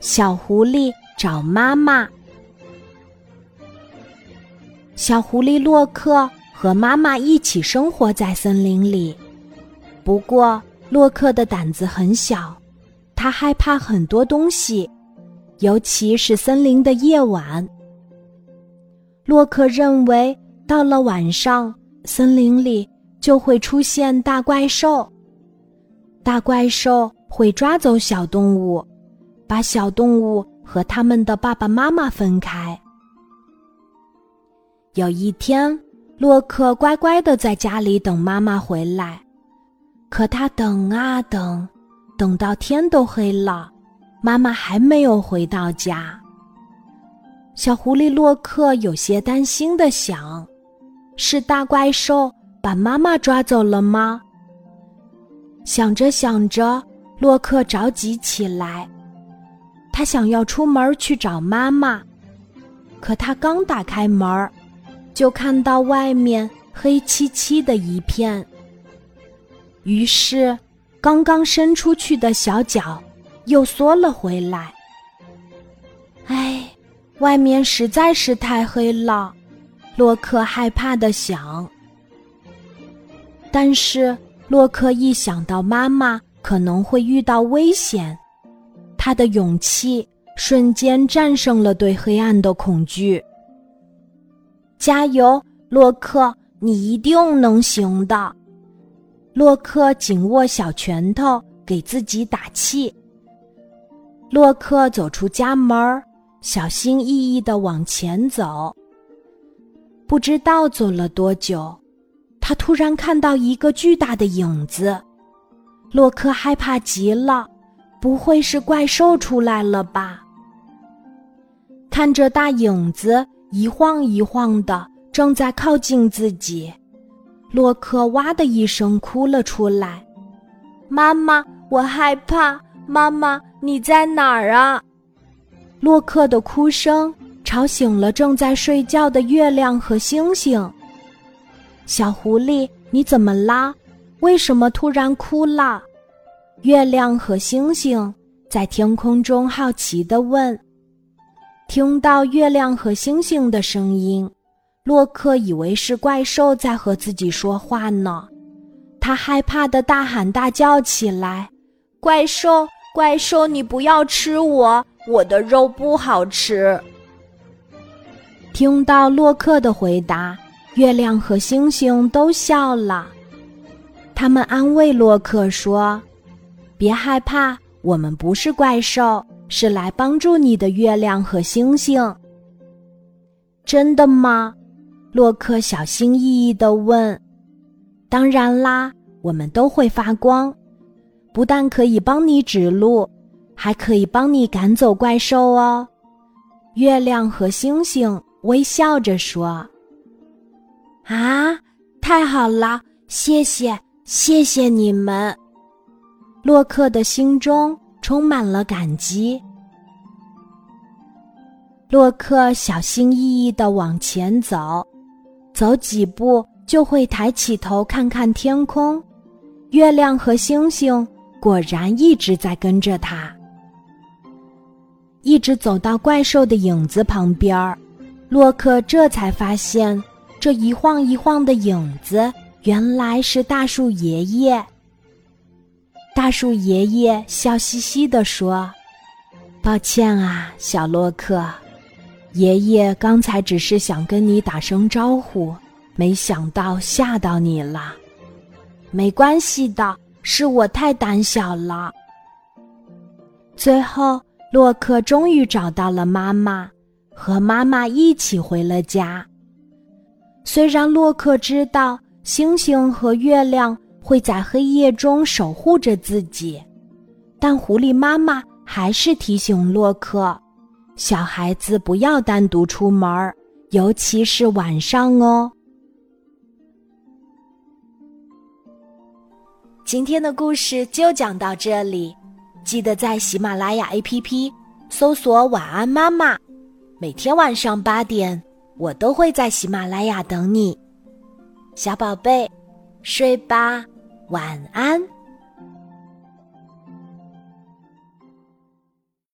小狐狸找妈妈。小狐狸洛克和妈妈一起生活在森林里，不过洛克的胆子很小，他害怕很多东西，尤其是森林的夜晚。洛克认为，到了晚上，森林里就会出现大怪兽，大怪兽会抓走小动物。把小动物和他们的爸爸妈妈分开。有一天，洛克乖乖的在家里等妈妈回来，可他等啊等，等到天都黑了，妈妈还没有回到家。小狐狸洛克有些担心的想：“是大怪兽把妈妈抓走了吗？”想着想着，洛克着急起来。他想要出门去找妈妈，可他刚打开门，就看到外面黑漆漆的一片。于是，刚刚伸出去的小脚又缩了回来。唉，外面实在是太黑了，洛克害怕的想。但是，洛克一想到妈妈可能会遇到危险。他的勇气瞬间战胜了对黑暗的恐惧。加油，洛克，你一定能行的！洛克紧握小拳头，给自己打气。洛克走出家门，小心翼翼的往前走。不知道走了多久，他突然看到一个巨大的影子。洛克害怕极了。不会是怪兽出来了吧？看着大影子一晃一晃的，正在靠近自己，洛克哇的一声哭了出来：“妈妈，我害怕！妈妈，你在哪儿啊？”洛克的哭声吵醒了正在睡觉的月亮和星星。小狐狸，你怎么啦？为什么突然哭了？月亮和星星在天空中好奇地问：“听到月亮和星星的声音，洛克以为是怪兽在和自己说话呢。他害怕的大喊大叫起来：‘怪兽，怪兽，你不要吃我，我的肉不好吃！’听到洛克的回答，月亮和星星都笑了。他们安慰洛克说。”别害怕，我们不是怪兽，是来帮助你的月亮和星星。真的吗？洛克小心翼翼的问。当然啦，我们都会发光，不但可以帮你指路，还可以帮你赶走怪兽哦。月亮和星星微笑着说：“啊，太好了，谢谢，谢谢你们。”洛克的心中充满了感激。洛克小心翼翼的往前走，走几步就会抬起头看看天空，月亮和星星果然一直在跟着他。一直走到怪兽的影子旁边洛克这才发现，这一晃一晃的影子原来是大树爷爷。大树爷爷笑嘻嘻地说：“抱歉啊，小洛克，爷爷刚才只是想跟你打声招呼，没想到吓到你了。没关系的，是我太胆小了。”最后，洛克终于找到了妈妈，和妈妈一起回了家。虽然洛克知道星星和月亮。会在黑夜中守护着自己，但狐狸妈妈还是提醒洛克：小孩子不要单独出门，尤其是晚上哦。今天的故事就讲到这里，记得在喜马拉雅 APP 搜索“晚安妈妈”，每天晚上八点，我都会在喜马拉雅等你，小宝贝，睡吧。晚安。